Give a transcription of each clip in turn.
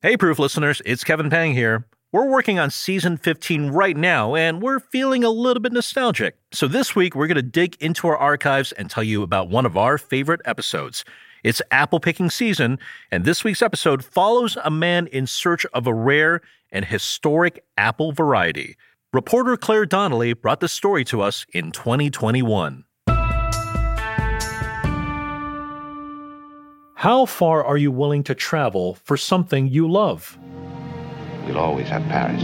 Hey, Proof listeners, it's Kevin Pang here. We're working on season 15 right now, and we're feeling a little bit nostalgic. So this week, we're going to dig into our archives and tell you about one of our favorite episodes. It's apple picking season, and this week's episode follows a man in search of a rare and historic apple variety. Reporter Claire Donnelly brought the story to us in 2021. How far are you willing to travel for something you love? We'll always have Paris.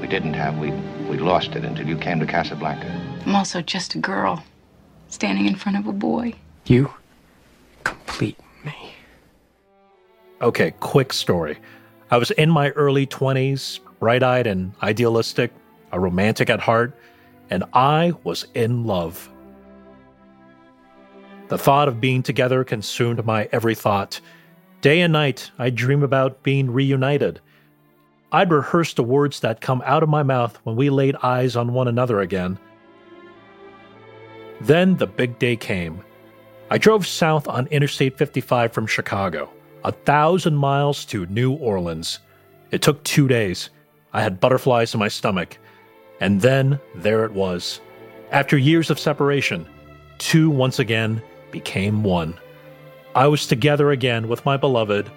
We didn't have, we, we lost it until you came to Casablanca. I'm also just a girl standing in front of a boy. You complete me. Okay, quick story. I was in my early 20s, bright eyed and idealistic, a romantic at heart, and I was in love. The thought of being together consumed my every thought. Day and night, I dream about being reunited. I'd rehearse the words that come out of my mouth when we laid eyes on one another again. Then the big day came. I drove south on Interstate 55 from Chicago, a thousand miles to New Orleans. It took two days. I had butterflies in my stomach. And then there it was. After years of separation, two once again became one. I was together again with my beloved,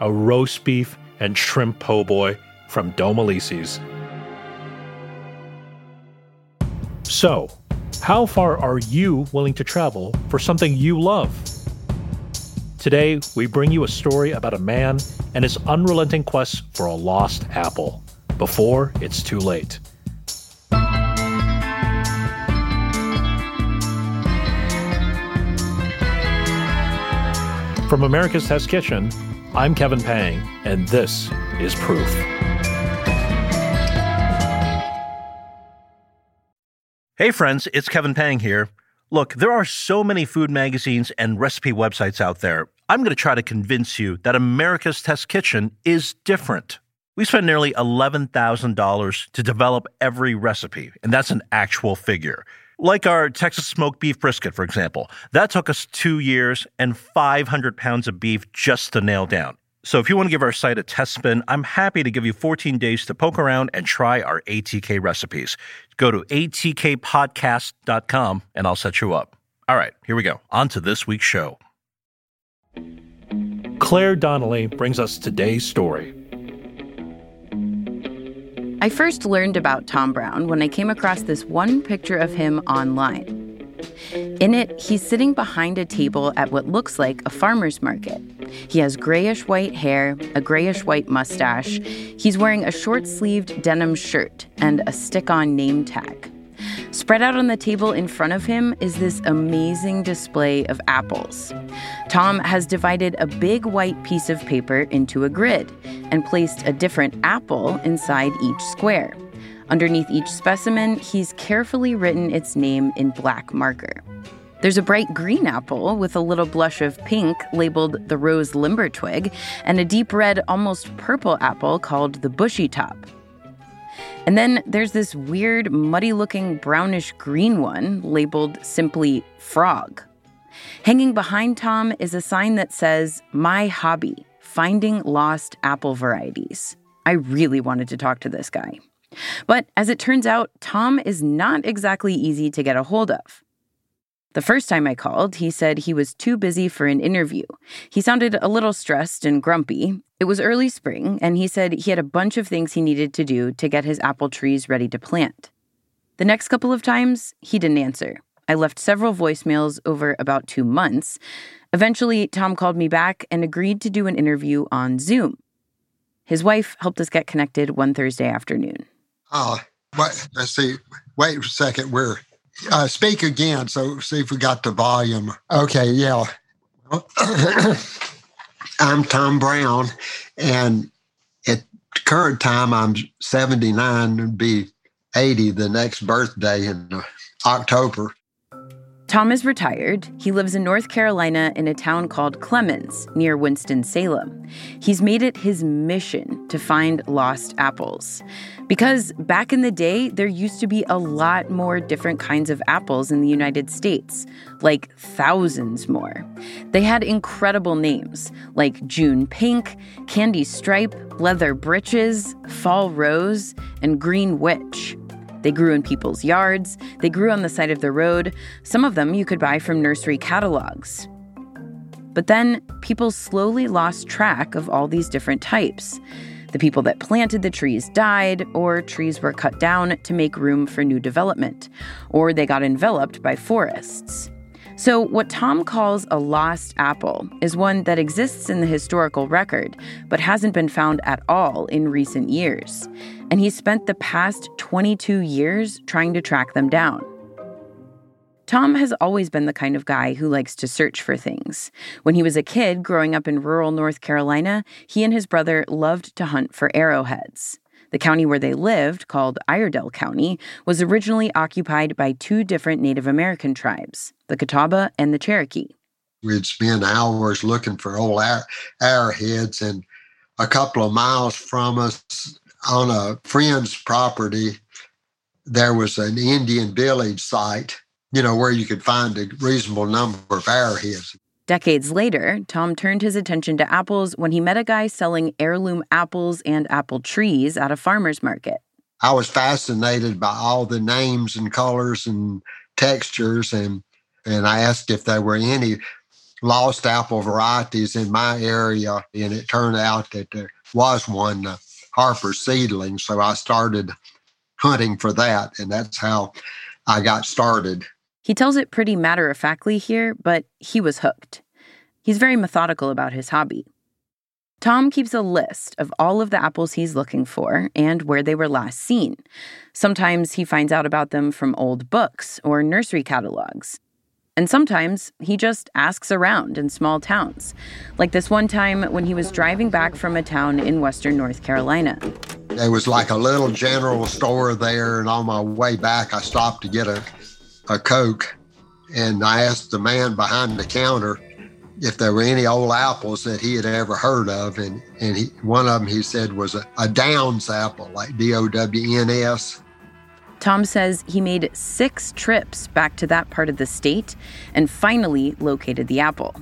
a roast beef and shrimp po' boy from Domilise's. So, how far are you willing to travel for something you love? Today, we bring you a story about a man and his unrelenting quest for a lost apple before it's too late. From America's Test Kitchen, I'm Kevin Pang, and this is Proof. Hey, friends, it's Kevin Pang here. Look, there are so many food magazines and recipe websites out there. I'm going to try to convince you that America's Test Kitchen is different. We spent nearly $11,000 to develop every recipe, and that's an actual figure. Like our Texas smoked beef brisket, for example. That took us two years and 500 pounds of beef just to nail down. So if you want to give our site a test spin, I'm happy to give you 14 days to poke around and try our ATK recipes. Go to atkpodcast.com and I'll set you up. All right, here we go. On to this week's show. Claire Donnelly brings us today's story. I first learned about Tom Brown when I came across this one picture of him online. In it, he's sitting behind a table at what looks like a farmer's market. He has grayish white hair, a grayish white mustache. He's wearing a short sleeved denim shirt and a stick on name tag. Spread out on the table in front of him is this amazing display of apples. Tom has divided a big white piece of paper into a grid and placed a different apple inside each square. Underneath each specimen, he's carefully written its name in black marker. There's a bright green apple with a little blush of pink labeled the rose limber twig, and a deep red, almost purple apple called the bushy top. And then there's this weird, muddy looking brownish green one labeled simply frog. Hanging behind Tom is a sign that says, My hobby, finding lost apple varieties. I really wanted to talk to this guy. But as it turns out, Tom is not exactly easy to get a hold of. The first time I called, he said he was too busy for an interview. He sounded a little stressed and grumpy. It was early spring, and he said he had a bunch of things he needed to do to get his apple trees ready to plant. The next couple of times, he didn't answer. I left several voicemails over about two months. Eventually, Tom called me back and agreed to do an interview on Zoom. His wife helped us get connected one Thursday afternoon. Oh, what? Let's see. Wait a second. We're uh, speak again. So see if we got the volume. Okay, yeah. I'm Tom Brown, and at current time I'm 79 and be 80 the next birthday in October. Tom is retired. He lives in North Carolina in a town called Clemmons, near Winston-Salem. He's made it his mission to find lost apples. Because back in the day, there used to be a lot more different kinds of apples in the United States, like thousands more. They had incredible names like June Pink, Candy Stripe, Leather Britches, Fall Rose, and Green Witch. They grew in people's yards, they grew on the side of the road. Some of them you could buy from nursery catalogs. But then people slowly lost track of all these different types. The people that planted the trees died, or trees were cut down to make room for new development, or they got enveloped by forests. So, what Tom calls a lost apple is one that exists in the historical record, but hasn't been found at all in recent years. And he spent the past 22 years trying to track them down. Tom has always been the kind of guy who likes to search for things. When he was a kid growing up in rural North Carolina, he and his brother loved to hunt for arrowheads. The county where they lived, called Iredell County, was originally occupied by two different Native American tribes, the Catawba and the Cherokee. We'd spend hours looking for old arrowheads, and a couple of miles from us on a friend's property, there was an Indian village site, you know, where you could find a reasonable number of arrowheads. Decades later, Tom turned his attention to apples when he met a guy selling heirloom apples and apple trees at a farmer's market. I was fascinated by all the names and colors and textures, and and I asked if there were any lost apple varieties in my area, and it turned out that there was one, uh, Harper seedling. So I started hunting for that, and that's how I got started. He tells it pretty matter of factly here, but he was hooked. He's very methodical about his hobby. Tom keeps a list of all of the apples he's looking for and where they were last seen. Sometimes he finds out about them from old books or nursery catalogs. And sometimes he just asks around in small towns, like this one time when he was driving back from a town in western North Carolina. There was like a little general store there, and on my way back, I stopped to get a a Coke, and I asked the man behind the counter if there were any old apples that he had ever heard of, and and he, one of them he said was a, a Downs apple, like D O W N S. Tom says he made six trips back to that part of the state and finally located the apple.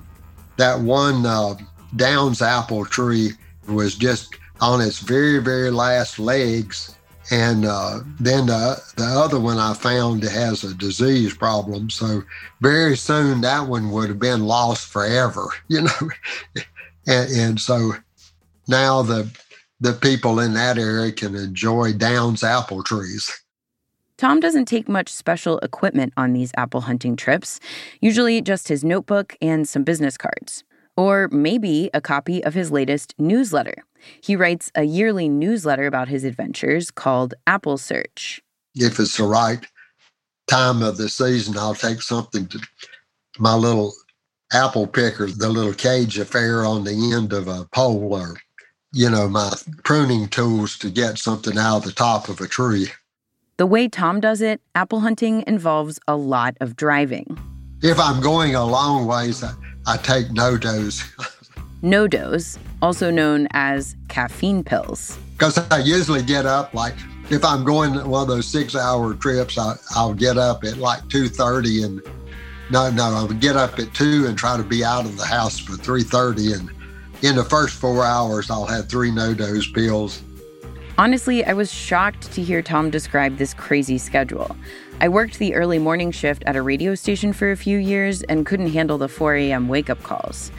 That one uh, Downs apple tree was just on its very, very last legs and uh, then the, the other one I found has a disease problem. So very soon that one would have been lost forever, you know. and, and so now the the people in that area can enjoy Downs apple trees. Tom doesn't take much special equipment on these apple hunting trips, usually just his notebook and some business cards, or maybe a copy of his latest newsletter. He writes a yearly newsletter about his adventures called Apple Search. If it's the right time of the season, I'll take something to my little apple picker, the little cage affair on the end of a pole, or, you know, my pruning tools to get something out of the top of a tree. The way Tom does it, apple hunting involves a lot of driving. If I'm going a long ways, I, I take no dose. NoDoz. NoDoz, also known as caffeine pills. Because I usually get up like if I'm going one of those six-hour trips, I, I'll get up at like two thirty, and no, no, I'll get up at two and try to be out of the house for three thirty, and in the first four hours, I'll have three NoDoz pills. Honestly, I was shocked to hear Tom describe this crazy schedule. I worked the early morning shift at a radio station for a few years and couldn't handle the 4 a.m. wake up calls.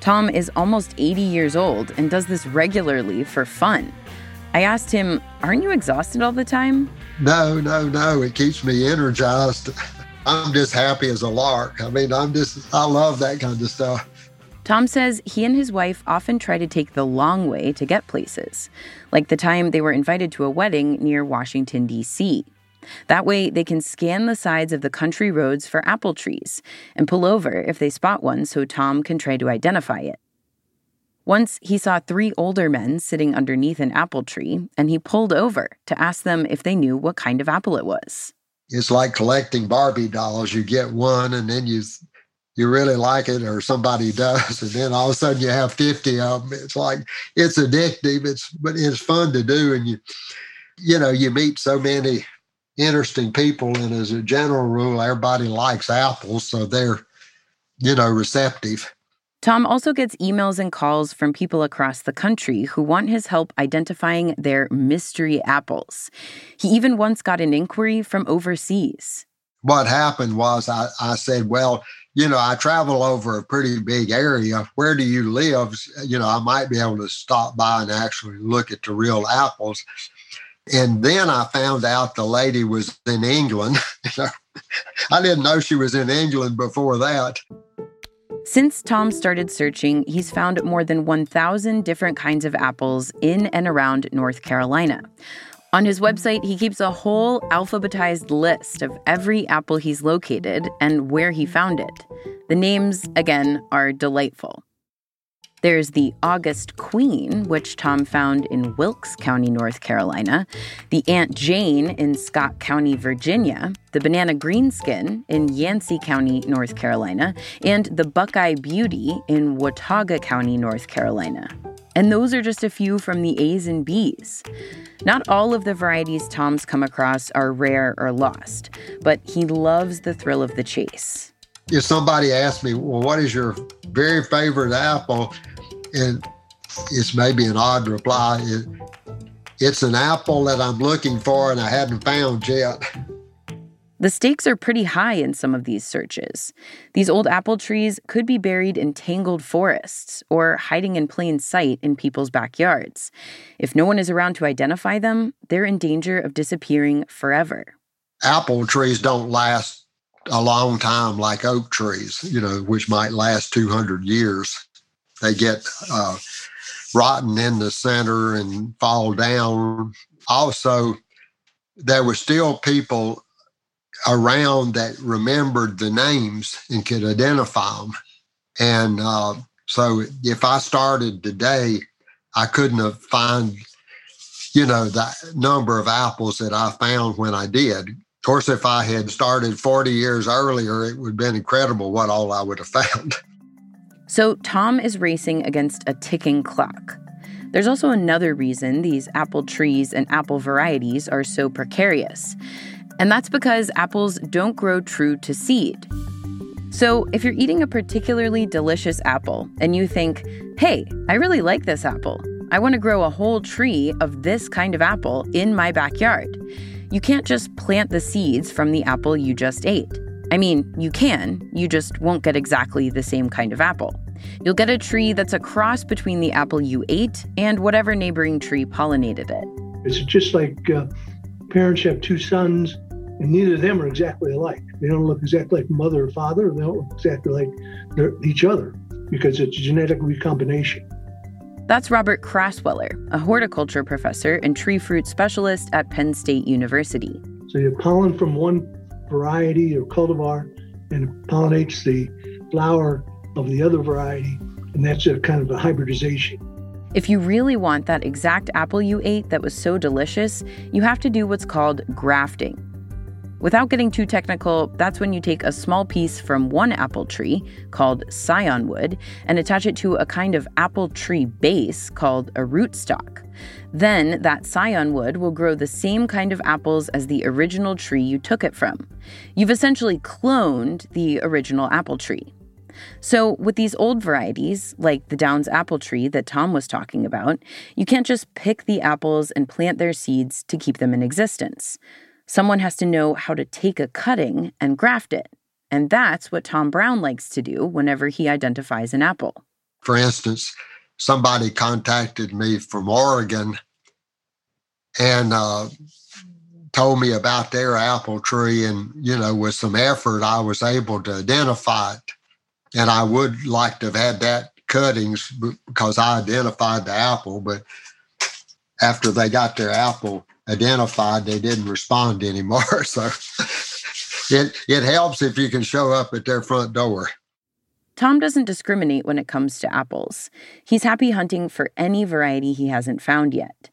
Tom is almost 80 years old and does this regularly for fun. I asked him, Aren't you exhausted all the time? No, no, no. It keeps me energized. I'm just happy as a lark. I mean, I'm just, I love that kind of stuff. Tom says he and his wife often try to take the long way to get places, like the time they were invited to a wedding near Washington, D.C. That way, they can scan the sides of the country roads for apple trees and pull over if they spot one so Tom can try to identify it. Once he saw three older men sitting underneath an apple tree, and he pulled over to ask them if they knew what kind of apple it was. it's like collecting Barbie dolls. You get one and then you you really like it or somebody does and then all of a sudden you have 50 of them it's like it's addictive it's but it's fun to do and you you know you meet so many interesting people and as a general rule everybody likes apples so they're you know receptive Tom also gets emails and calls from people across the country who want his help identifying their mystery apples. He even once got an inquiry from overseas. What happened was I, I said, Well, you know, I travel over a pretty big area. Where do you live? You know, I might be able to stop by and actually look at the real apples. And then I found out the lady was in England. I didn't know she was in England before that. Since Tom started searching, he's found more than 1,000 different kinds of apples in and around North Carolina. On his website, he keeps a whole alphabetized list of every apple he's located and where he found it. The names, again, are delightful. There's the August Queen, which Tom found in Wilkes County, North Carolina, the Aunt Jane in Scott County, Virginia, the Banana Greenskin in Yancey County, North Carolina, and the Buckeye Beauty in Watauga County, North Carolina. And those are just a few from the A's and B's. Not all of the varieties Tom's come across are rare or lost, but he loves the thrill of the chase. If somebody asks me, well, what is your very favorite apple? And it's maybe an odd reply. It, it's an apple that I'm looking for and I haven't found yet. The stakes are pretty high in some of these searches. These old apple trees could be buried in tangled forests or hiding in plain sight in people's backyards. If no one is around to identify them, they're in danger of disappearing forever. Apple trees don't last a long time like oak trees, you know, which might last 200 years. They get uh, rotten in the center and fall down. Also, there were still people around that remembered the names and could identify them. And uh, so if I started today, I couldn't have found, you know, the number of apples that I found when I did. Of course, if I had started 40 years earlier, it would have been incredible what all I would have found. So Tom is racing against a ticking clock. There's also another reason these apple trees and apple varieties are so precarious. And that's because apples don't grow true to seed. So, if you're eating a particularly delicious apple and you think, hey, I really like this apple, I want to grow a whole tree of this kind of apple in my backyard, you can't just plant the seeds from the apple you just ate. I mean, you can, you just won't get exactly the same kind of apple. You'll get a tree that's a cross between the apple you ate and whatever neighboring tree pollinated it. It's just like uh, parents have two sons and neither of them are exactly alike. They don't look exactly like mother or father. They don't look exactly like each other because it's genetic recombination. That's Robert Crasweller, a horticulture professor and tree fruit specialist at Penn State University. So you have pollen from one variety or cultivar and it pollinates the flower of the other variety, and that's a kind of a hybridization. If you really want that exact apple you ate that was so delicious, you have to do what's called grafting. Without getting too technical, that's when you take a small piece from one apple tree, called scion wood, and attach it to a kind of apple tree base called a rootstock. Then that scion wood will grow the same kind of apples as the original tree you took it from. You've essentially cloned the original apple tree. So, with these old varieties, like the Downs apple tree that Tom was talking about, you can't just pick the apples and plant their seeds to keep them in existence. Someone has to know how to take a cutting and graft it. And that's what Tom Brown likes to do whenever he identifies an apple. For instance, somebody contacted me from Oregon and uh, told me about their apple tree. And, you know, with some effort, I was able to identify it. And I would like to have had that cuttings because I identified the apple. But after they got their apple identified, they didn't respond anymore. So it it helps if you can show up at their front door. Tom doesn't discriminate when it comes to apples. He's happy hunting for any variety he hasn't found yet.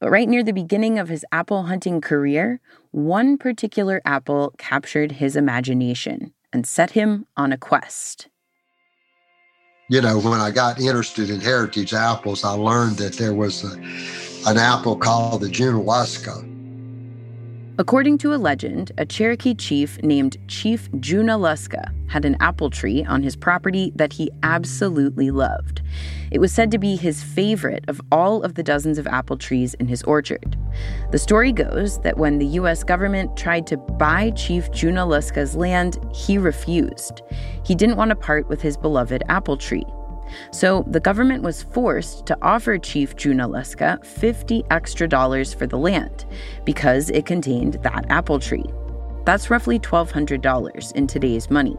But right near the beginning of his apple hunting career, one particular apple captured his imagination and set him on a quest. You know, when I got interested in heritage apples, I learned that there was a, an apple called the Junaluska According to a legend, a Cherokee chief named Chief Junaluska had an apple tree on his property that he absolutely loved. It was said to be his favorite of all of the dozens of apple trees in his orchard. The story goes that when the U.S. government tried to buy Chief Junaluska's land, he refused. He didn't want to part with his beloved apple tree. So the government was forced to offer Chief Junaluska 50 extra dollars for the land because it contained that apple tree. That's roughly $1,200 in today's money.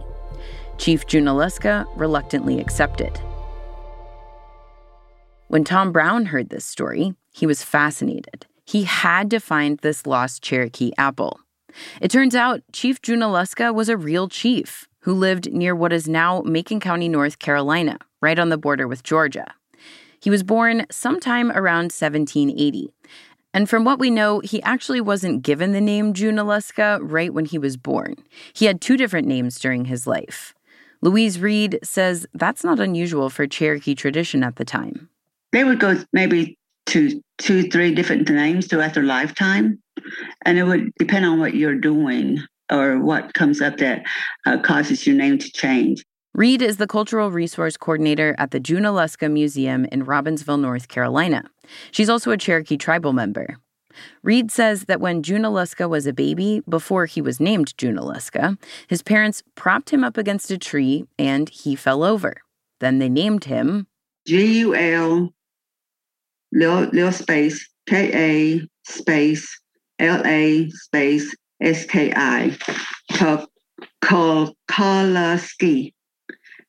Chief Junaluska reluctantly accepted. When Tom Brown heard this story, he was fascinated. He had to find this lost Cherokee apple. It turns out Chief Junaluska was a real chief who lived near what is now Macon County, North Carolina, right on the border with Georgia. He was born sometime around 1780. And from what we know, he actually wasn't given the name Junaluska right when he was born. He had two different names during his life. Louise Reed says that's not unusual for Cherokee tradition at the time. They would go maybe to two, three different names throughout their lifetime, and it would depend on what you're doing or what comes up that uh, causes your name to change. Reed is the cultural resource coordinator at the Junaluska Museum in Robbinsville, North Carolina. She's also a Cherokee tribal member. Reed says that when Junaluska was a baby, before he was named Junaluska, his parents propped him up against a tree and he fell over. Then they named him G U L little, little space K A space L A space S K I Kalaski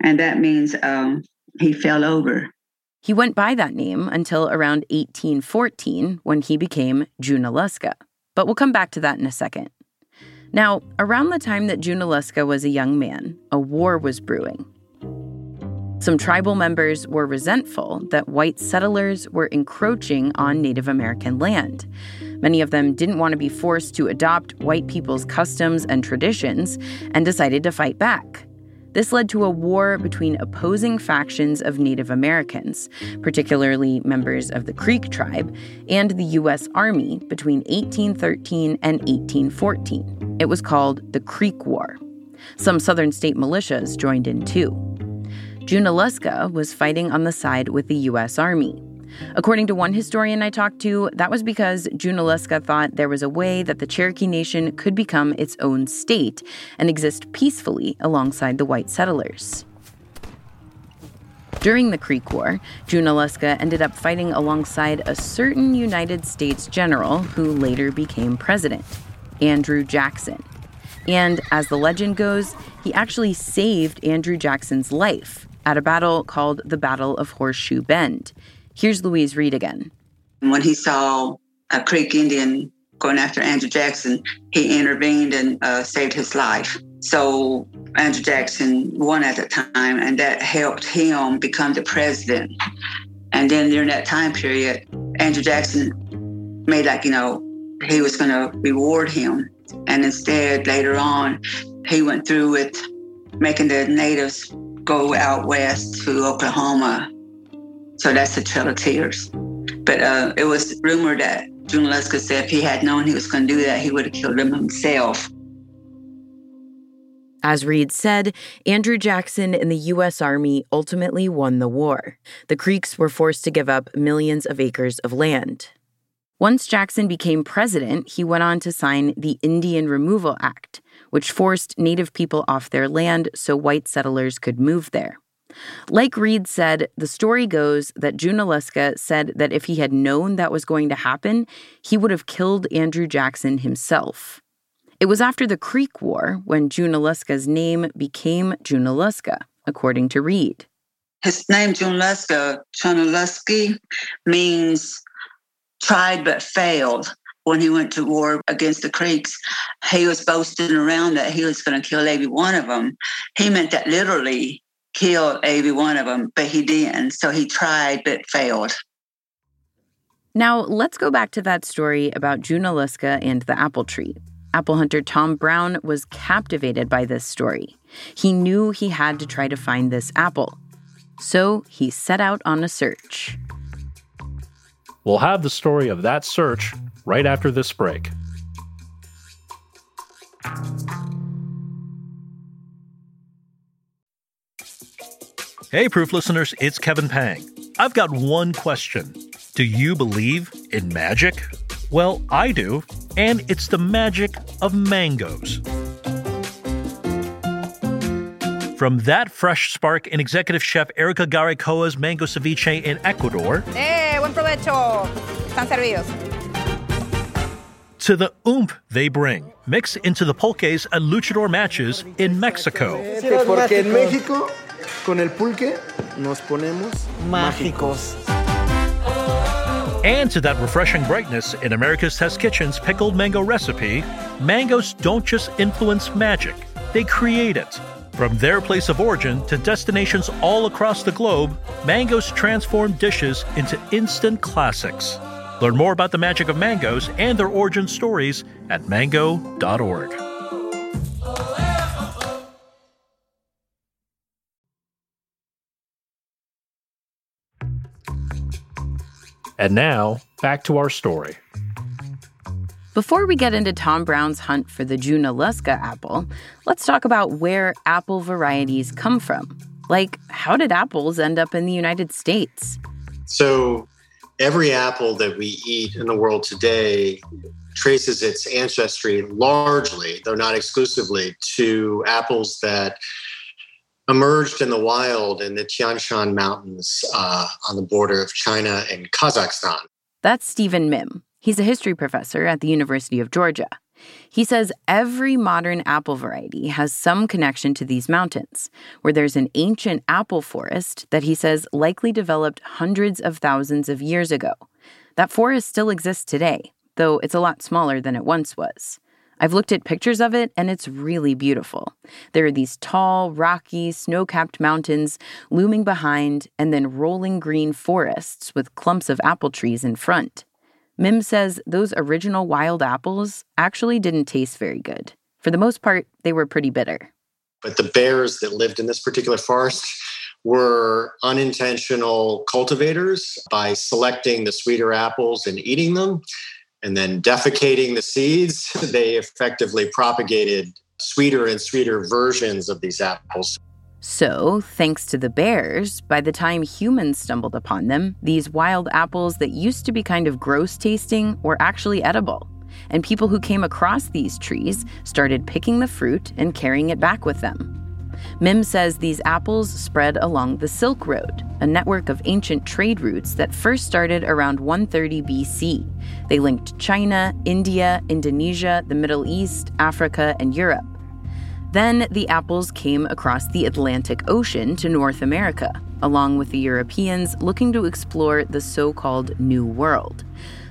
and that means um, he fell over. He went by that name until around 1814 when he became Junaluska. But we'll come back to that in a second. Now, around the time that Junaluska was a young man, a war was brewing. Some tribal members were resentful that white settlers were encroaching on Native American land. Many of them didn't want to be forced to adopt white people's customs and traditions and decided to fight back. This led to a war between opposing factions of Native Americans, particularly members of the Creek tribe, and the U.S. Army between 1813 and 1814. It was called the Creek War. Some Southern state militias joined in too. Junaluska was fighting on the side with the U.S. Army. According to one historian I talked to, that was because Junaluska thought there was a way that the Cherokee Nation could become its own state and exist peacefully alongside the white settlers. During the Creek War, Junaluska ended up fighting alongside a certain United States general who later became president, Andrew Jackson. And as the legend goes, he actually saved Andrew Jackson's life at a battle called the Battle of Horseshoe Bend. Here's Louise Reed again. When he saw a Creek Indian going after Andrew Jackson, he intervened and uh, saved his life. So Andrew Jackson won at the time, and that helped him become the president. And then during that time period, Andrew Jackson made like, you know, he was going to reward him. And instead, later on, he went through with making the natives go out west to Oklahoma so that's the Trail of Tears. But uh, it was rumored that June Junaluska said if he had known he was going to do that, he would have killed him himself. As Reed said, Andrew Jackson and the U.S. Army ultimately won the war. The Creeks were forced to give up millions of acres of land. Once Jackson became president, he went on to sign the Indian Removal Act, which forced Native people off their land so white settlers could move there. Like Reed said, the story goes that Junaluska said that if he had known that was going to happen, he would have killed Andrew Jackson himself. It was after the Creek War when Junaluska's name became Junaluska, according to Reed. His name, Junaluska, Junaluski, means tried but failed when he went to war against the Creeks, he was boasting around that he was going to kill every one of them. He meant that literally killed every one of them, but he didn't. So he tried but failed. Now, let's go back to that story about Junaluska and the apple tree. Apple hunter Tom Brown was captivated by this story. He knew he had to try to find this apple. So he set out on a search. We'll have the story of that search right after this break. Hey, Proof listeners, it's Kevin Pang. I've got one question. Do you believe in magic? Well, I do, and it's the magic of mangoes. From that fresh spark in executive chef Erica Garaycoa's mango ceviche in Ecuador. ¡Eh! ¡Buen provecho! Están servidos. To the oomph they bring, mixed into the pulques at luchador matches in Mexico. Con el pulque, nos ponemos mágicos. And to that refreshing brightness in America's Test Kitchen's pickled mango recipe, mangoes don't just influence magic, they create it. From their place of origin to destinations all across the globe, mangoes transform dishes into instant classics. Learn more about the magic of mangoes and their origin stories at mango.org. And now, back to our story. Before we get into Tom Brown's hunt for the Junaluska apple, let's talk about where apple varieties come from. Like, how did apples end up in the United States? So, every apple that we eat in the world today traces its ancestry largely, though not exclusively, to apples that emerged in the wild in the Tian Shan Mountains uh, on the border of China and Kazakhstan. That's Stephen Mihm. He's a history professor at the University of Georgia. He says every modern apple variety has some connection to these mountains, where there's an ancient apple forest that he says likely developed hundreds of thousands of years ago. That forest still exists today, though it's a lot smaller than it once was. I've looked at pictures of it, and it's really beautiful. There are these tall, rocky, snow capped mountains looming behind, and then rolling green forests with clumps of apple trees in front. Mihm says those original wild apples actually didn't taste very good. For the most part, they were pretty bitter. But the bears that lived in this particular forest were unintentional cultivators by selecting the sweeter apples and eating them and then defecating the seeds, they effectively propagated sweeter and sweeter versions of these apples. So, thanks to the bears, by the time humans stumbled upon them, these wild apples that used to be kind of gross tasting were actually edible. And people who came across these trees started picking the fruit and carrying it back with them. Mihm says these apples spread along the Silk Road, a network of ancient trade routes that first started around 130 BC. They linked China, India, Indonesia, the Middle East, Africa, and Europe. Then the apples came across the Atlantic Ocean to North America, along with the Europeans looking to explore the so called New World.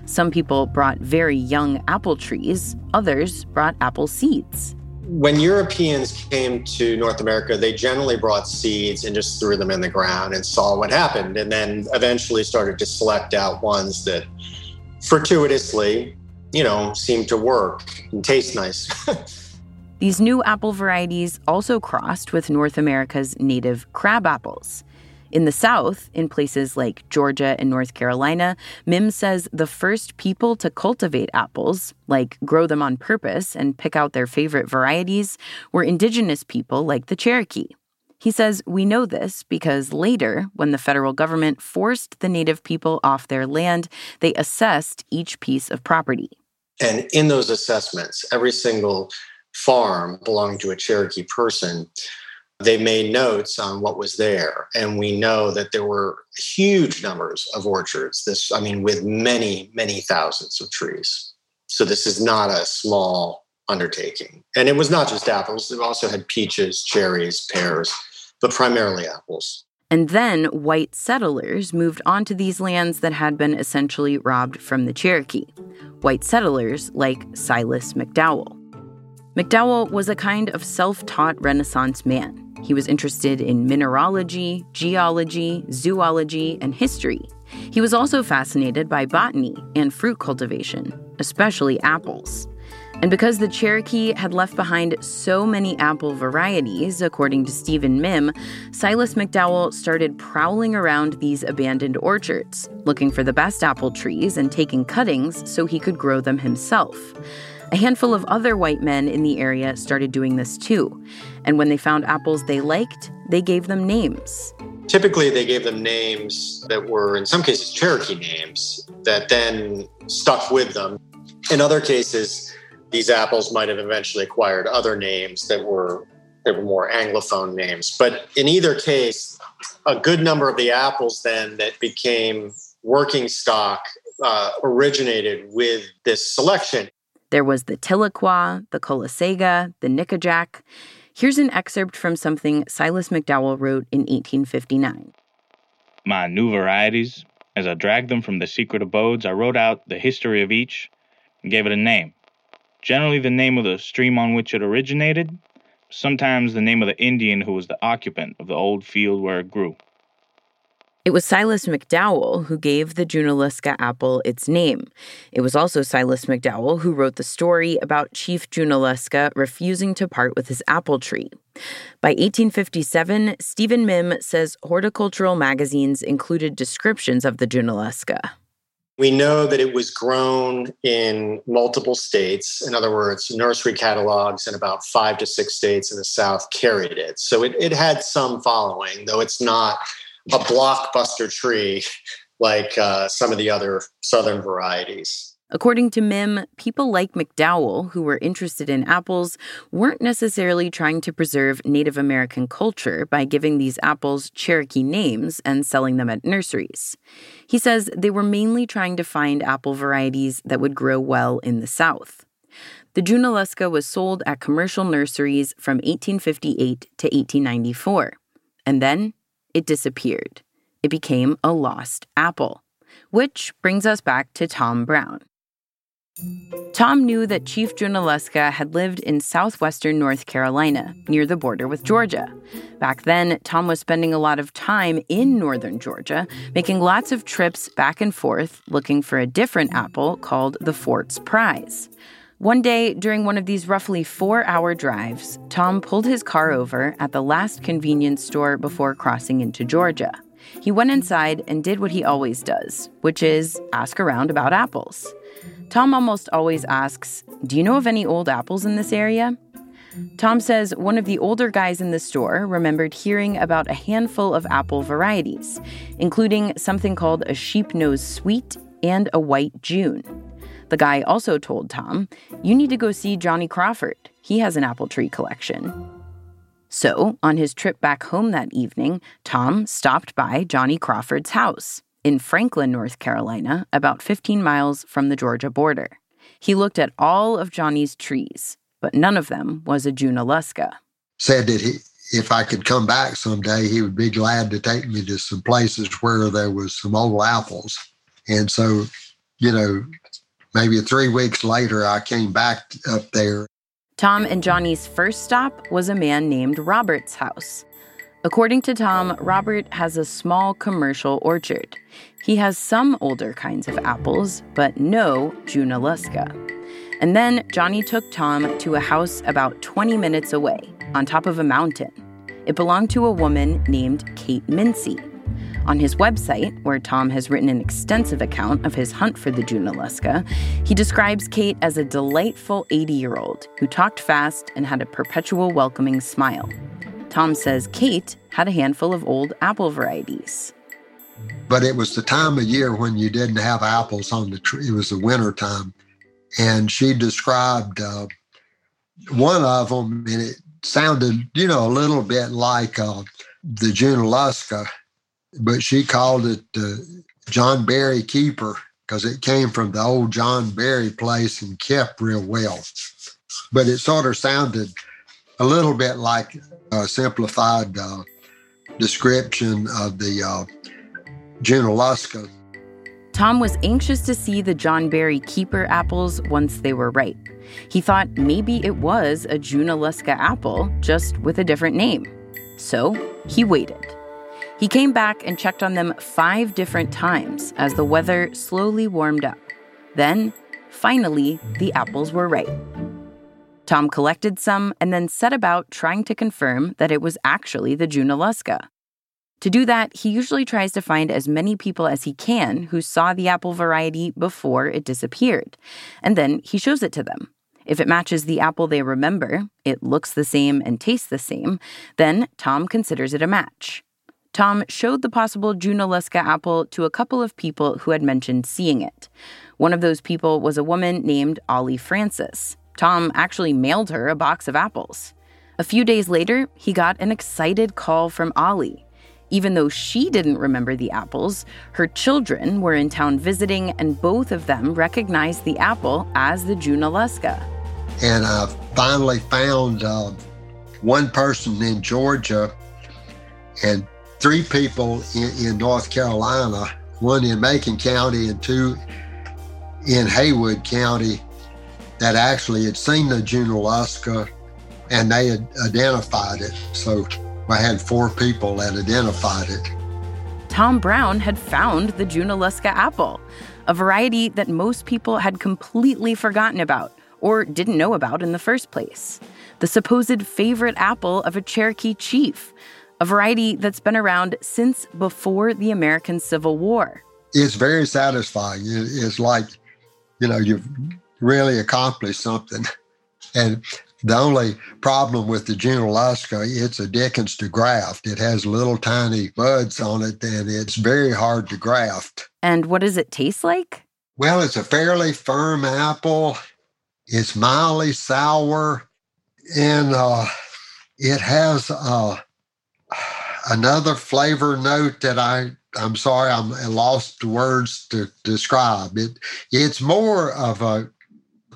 Some people brought very young apple trees, others brought apple seeds when Europeans came to North America, they generally brought seeds and just threw them in the ground and saw what happened, and then eventually started to select out ones that fortuitously, you know, seemed to work and taste nice. These new apple varieties also crossed with North America's native crab apples. In the South, in places like Georgia and North Carolina, Mihm says the first people to cultivate apples, like grow them on purpose and pick out their favorite varieties, were indigenous people like the Cherokee. He says we know this because later, when the federal government forced the native people off their land, they assessed each piece of property. And in those assessments, every single farm belonging to a Cherokee person they made notes on what was there. And we know that there were huge numbers of orchards, this, I mean, with many, many thousands of trees. So this is not a small undertaking. And it was not just apples, it also had peaches, cherries, pears, but primarily apples. And then white settlers moved onto these lands that had been essentially robbed from the Cherokee. White settlers like Silas McDowell. McDowell was a kind of self taught Renaissance man. He was interested in mineralogy, geology, zoology, and history. He was also fascinated by botany and fruit cultivation, especially apples. And because the Cherokee had left behind so many apple varieties, according to Stephen Mihm, Silas McDowell started prowling around these abandoned orchards, looking for the best apple trees and taking cuttings so he could grow them himself. A handful of other white men in the area started doing this too. And when they found apples they liked, they gave them names. Typically, they gave them names that were, in some cases, Cherokee names that then stuck with them. In other cases, these apples might have eventually acquired other names that were that were more anglophone names. But in either case, a good number of the apples then that became working stock uh, originated with this selection. There was the Tahlequah, the Cullasaga, the Nickajack. Here's an excerpt from something Silas McDowell wrote in 1859. My new varieties, as I dragged them from the secret abodes, I wrote out the history of each and gave it a name. Generally, the name of the stream on which it originated, sometimes the name of the Indian who was the occupant of the old field where it grew. It was Silas McDowell who gave the Junaluska apple its name. It was also Silas McDowell who wrote the story about Chief Junaluska refusing to part with his apple tree. By 1857, Stephen Mihm says horticultural magazines included descriptions of the Junaluska. We know that it was grown in multiple states. In other words, nursery catalogs in about five to six states in the South carried it. So it, it had some following, though it's not a blockbuster tree like uh, some of the other southern varieties. According to Mihm, people like McDowell, who were interested in apples, weren't necessarily trying to preserve Native American culture by giving these apples Cherokee names and selling them at nurseries. He says they were mainly trying to find apple varieties that would grow well in the South. The Junaluska was sold at commercial nurseries from 1858 to 1894. And then it disappeared. It became a lost apple. Which brings us back to Tom Brown. Tom knew that Chief Junaluska had lived in southwestern North Carolina, near the border with Georgia. Back then, Tom was spending a lot of time in northern Georgia, making lots of trips back and forth looking for a different apple called the Fort's Prize. One day, during one of these roughly four hour drives, Tom pulled his car over at the last convenience store before crossing into Georgia. He went inside and did what he always does, which is ask around about apples. Tom almost always asks, Do you know of any old apples in this area? Tom says one of the older guys in the store remembered hearing about a handful of apple varieties, including something called a sheep nose sweet and a white June. The guy also told Tom, You need to go see Johnny Crawford. He has an apple tree collection. So, on his trip back home that evening, Tom stopped by Johnny Crawford's house in Franklin, North Carolina, about 15 miles from the Georgia border. He looked at all of Johnny's trees, but none of them was a Junaluska. Said that he, if I could come back someday, he would be glad to take me to some places where there was some old apples. And so, you know, maybe three weeks later, I came back up there. Tom and Johnny's first stop was a man named Robert's house. According to Tom, Robert has a small commercial orchard. He has some older kinds of apples, but no Junaluska. And then Johnny took Tom to a house about 20 minutes away, on top of a mountain. It belonged to a woman named Kate Mincy. On his website, where Tom has written an extensive account of his hunt for the Junaluska, he describes Kate as a delightful 80 year old who talked fast and had a perpetual welcoming smile. Tom says Kate had a handful of old apple varieties. But it was the time of year when you didn't have apples on the tree. It was the winter time. And she described uh, one of them, and it sounded, you know, a little bit like uh, the Junaluska but she called it John Berry Keeper because it came from the old John Berry place and kept real well. But it sort of sounded a little bit like a simplified uh, description of the uh, Junaluska. Tom was anxious to see the John Berry Keeper apples once they were ripe. He thought maybe it was a Junaluska apple, just with a different name. So he waited. He came back and checked on them five different times as the weather slowly warmed up. Then, finally, the apples were ripe. Tom collected some and then set about trying to confirm that it was actually the Junaluska. To do that, he usually tries to find as many people as he can who saw the apple variety before it disappeared, and then he shows it to them. If it matches the apple they remember, it looks the same and tastes the same, then Tom considers it a match. Tom showed the possible Junaluska apple to a couple of people who had mentioned seeing it. One of those people was a woman named Ollie Francis. Tom actually mailed her a box of apples. A few days later, he got an excited call from Ollie. Even though she didn't remember the apples, her children were in town visiting, and both of them recognized the apple as the Junaluska. And I finally found uh, one person in Georgia and three people in, in North Carolina, one in Macon County and two in Haywood County that actually had seen the Junaluska and they had identified it. So I had four people that identified it. Tom Brown had found the Junaluska apple, a variety that most people had completely forgotten about or didn't know about in the first place. The supposed favorite apple of a Cherokee chief, a variety that's been around since before the American Civil War. It's very satisfying. It's like, you know, you've really accomplished something. And the only problem with the General Junaluska, it's a Dickens to graft. It has little tiny buds on it, and it's very hard to graft. And what does it taste like? Well, it's a fairly firm apple. It's mildly sour, and uh, it has uh, another flavor note that I I'm sorry I'm lost words to describe it. It's more of a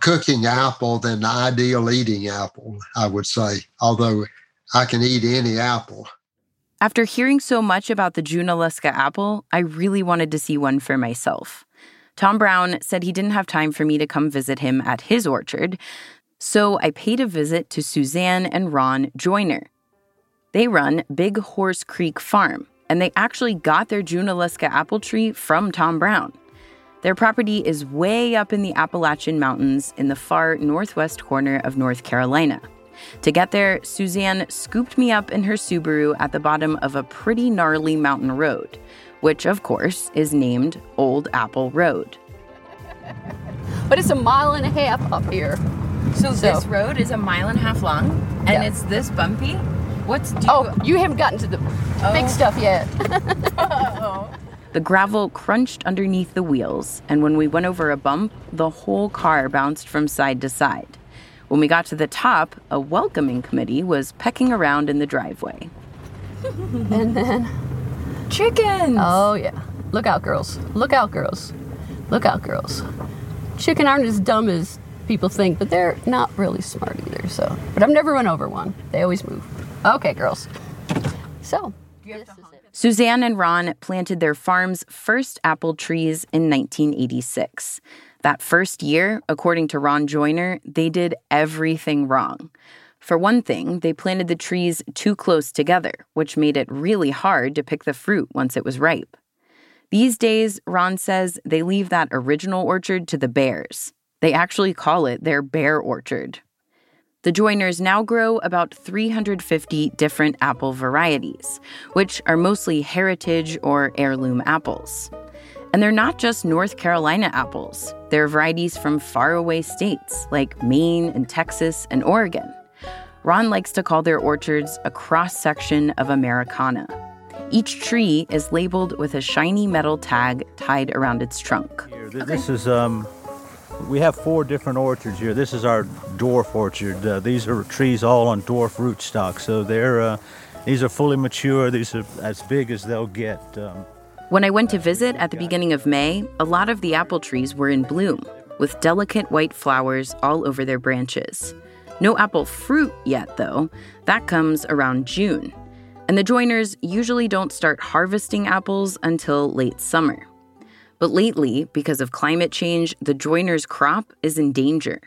cooking apple than the ideal eating apple, I would say, although I can eat any apple. After hearing so much about the Junaluska apple, I really wanted to see one for myself. Tom Brown said he didn't have time for me to come visit him at his orchard, so I paid a visit to Suzanne and Ron Joyner. They run Big Horse Creek Farm, and they actually got their Junaluska apple tree from Tom Brown. Their property is way up in the Appalachian Mountains in the far northwest corner of North Carolina. To get there, Suzanne scooped me up in her Subaru at the bottom of a pretty gnarly mountain road, which, of course, is named Old Apple Road. But it's a mile and a half up here. So, so this road is a mile and a half long, and yeah. it's this bumpy. What's do oh? You haven't gotten to the oh. big stuff yet. oh. The gravel crunched underneath the wheels, and when we went over a bump, the whole car bounced from side to side. When we got to the top, a welcoming committee was pecking around in the driveway. and then. Chickens! Oh, yeah. Look out, girls. Look out, girls. Look out, girls. Chicken aren't as dumb as people think, but they're not really smart either, so. But I've never run over one. They always move. Okay, girls. So. Suzanne and Ron planted their farm's first apple trees in 1986. That first year, according to Ron Joyner, they did everything wrong. For one thing, they planted the trees too close together, which made it really hard to pick the fruit once it was ripe. These days, Ron says they leave that original orchard to the bears. They actually call it their bear orchard. The Joyners now grow about 350 different apple varieties, which are mostly heritage or heirloom apples. And they're not just North Carolina apples, they're varieties from faraway states like Maine and Texas and Oregon. Ron likes to call their orchards a cross section of Americana. Each tree is labeled with a shiny metal tag tied around its trunk. This is um, we have four different orchards here. This is our dwarf orchard. Uh, these are trees all on dwarf rootstock, so they're uh, these are fully mature. These are as big as they'll get. Um, when I went to visit at the beginning of May, a lot of the apple trees were in bloom, with delicate white flowers all over their branches. No apple fruit yet, though. That comes around June. And the Joyners usually don't start harvesting apples until late summer. But lately, because of climate change, the Joyner's crop is in danger.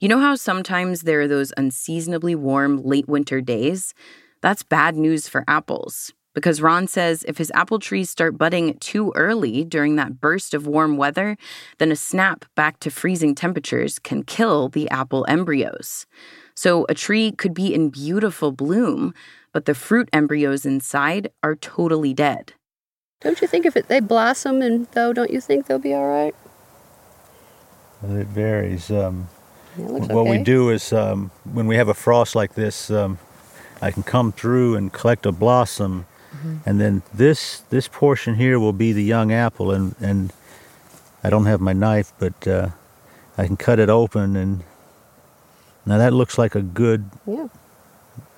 You know how sometimes there are those unseasonably warm late winter days? That's bad news for apples. because Ron says if his apple trees start budding too early during that burst of warm weather, then a snap back to freezing temperatures can kill the apple embryos. So a tree could be in beautiful bloom, but the fruit embryos inside are totally dead. Don't you think if it, they blossom and though, don't you think they'll be all right? Well, it varies. Um, it what okay. we do is um, when we have a frost like this, um, I can come through and collect a blossom, Mm-hmm. and then this this portion here will be the young apple, and and I don't have my knife, but uh, I can cut it open, and now that looks like a good Yeah.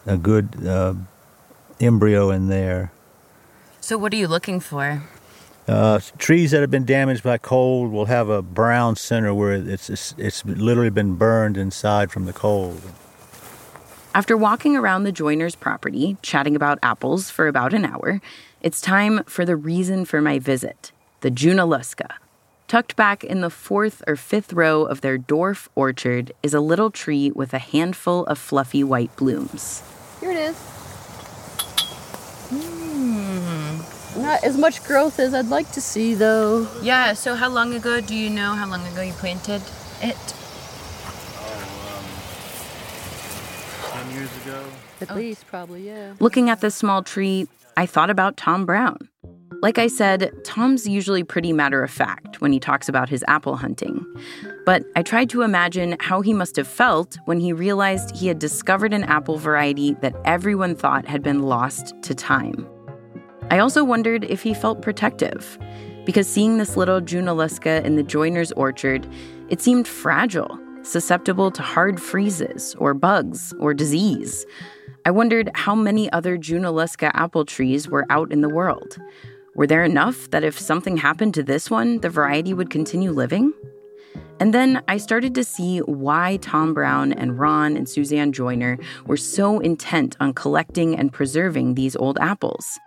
a good uh, embryo in there. So, what are you looking for? Uh, trees that have been damaged by cold will have a brown center where it's, it's it's literally been burned inside from the cold. After walking around the Joyners property, chatting about apples for about an hour, it's time for the reason for my visit the Junaluska. Tucked back in the fourth or fifth row of their dwarf orchard is a little tree with a handful of fluffy white blooms. Here it is. Not as much growth as I'd like to see, though. Yeah, so how long ago do you know how long ago you planted it? Oh, um, Ten years ago. At least, probably, yeah. Looking at this small tree, I thought about Tom Brown. Like I said, Tom's usually pretty matter of fact when he talks about his apple hunting. But I tried to imagine how he must have felt when he realized he had discovered an apple variety that everyone thought had been lost to time. I also wondered if he felt protective, because seeing this little Junaluska in the Joyner's orchard, it seemed fragile, susceptible to hard freezes or bugs or disease. I wondered how many other Junaluska apple trees were out in the world. Were there enough that if something happened to this one, the variety would continue living? And then I started to see why Tom Brown and Ron and Suzanne Joyner were so intent on collecting and preserving these old apples.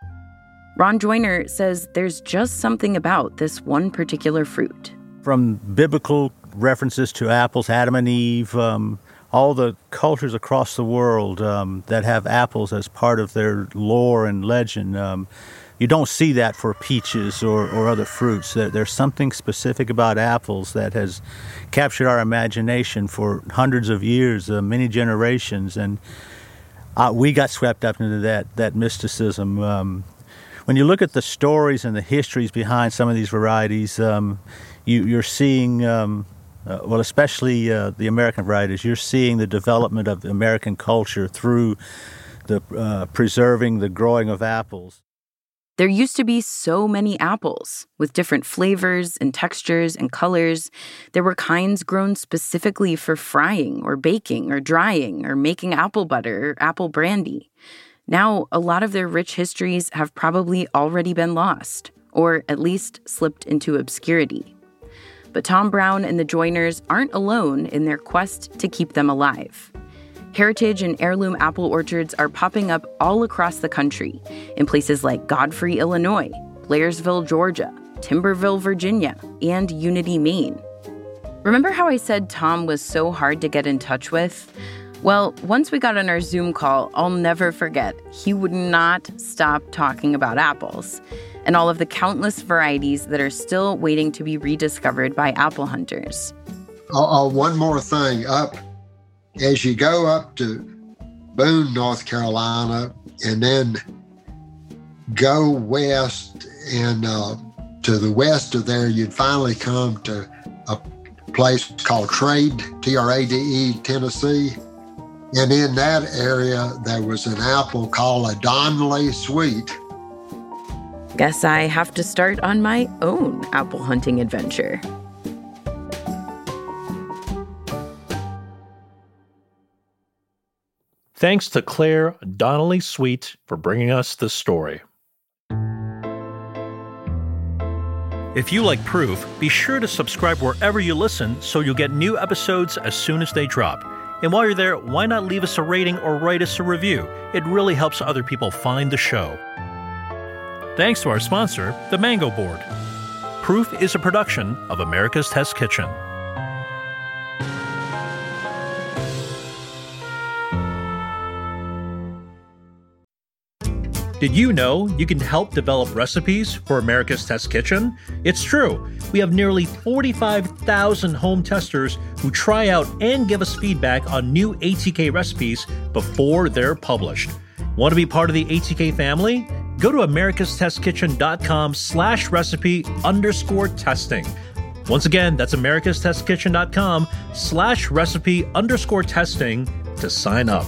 Ron Joyner says there's just something about this one particular fruit. From biblical references to apples, Adam and Eve, um, all the cultures across the world um, that have apples as part of their lore and legend. Um, you don't see that for peaches or, or other fruits. There, there's something specific about apples that has captured our imagination for hundreds of years, uh, many generations, and uh, we got swept up into that that mysticism. Um, when you look at the stories and the histories behind some of these varieties, um, you, you're seeing, um, uh, well, especially uh, the American varieties, you're seeing the development of American culture through the uh, preserving, the growing of apples. There used to be so many apples with different flavors and textures and colors. There were kinds grown specifically for frying or baking or drying or making apple butter or apple brandy. Now, a lot of their rich histories have probably already been lost, or at least slipped into obscurity. But Tom Brown and the Joyners aren't alone in their quest to keep them alive. Heritage and heirloom apple orchards are popping up all across the country in places like Godfrey, Illinois, Blairsville, Georgia, Timberville, Virginia, and Unity, Maine. Remember how I said Tom was so hard to get in touch with? Well, once we got on our Zoom call, I'll never forget, he would not stop talking about apples and all of the countless varieties that are still waiting to be rediscovered by apple hunters. Oh, oh, one more thing. Up as you go up to Boone, North Carolina, and then go west, and uh, to the west of there, you'd finally come to a place called Trade, T R A D E, Tennessee. And in that area, there was an apple called a Donnelly Sweet. Guess I have to start on my own apple hunting adventure. Thanks to Claire Donnelly Sweet for bringing us this story. If you like Proof, be sure to subscribe wherever you listen so you'll get new episodes as soon as they drop. And while you're there, why not leave us a rating or write us a review? It really helps other people find the show. Thanks to our sponsor, the Mango Board. Proof is a production of America's Test Kitchen. Did you know you can help develop recipes for America's Test Kitchen? It's true. We have nearly 45,000 home testers who try out and give us feedback on new ATK recipes before they're published. Want to be part of the ATK family? Go to americastestkitchen.com slash recipe underscore testing. Once again, that's americastestkitchen.com slash recipe underscore testing to sign up.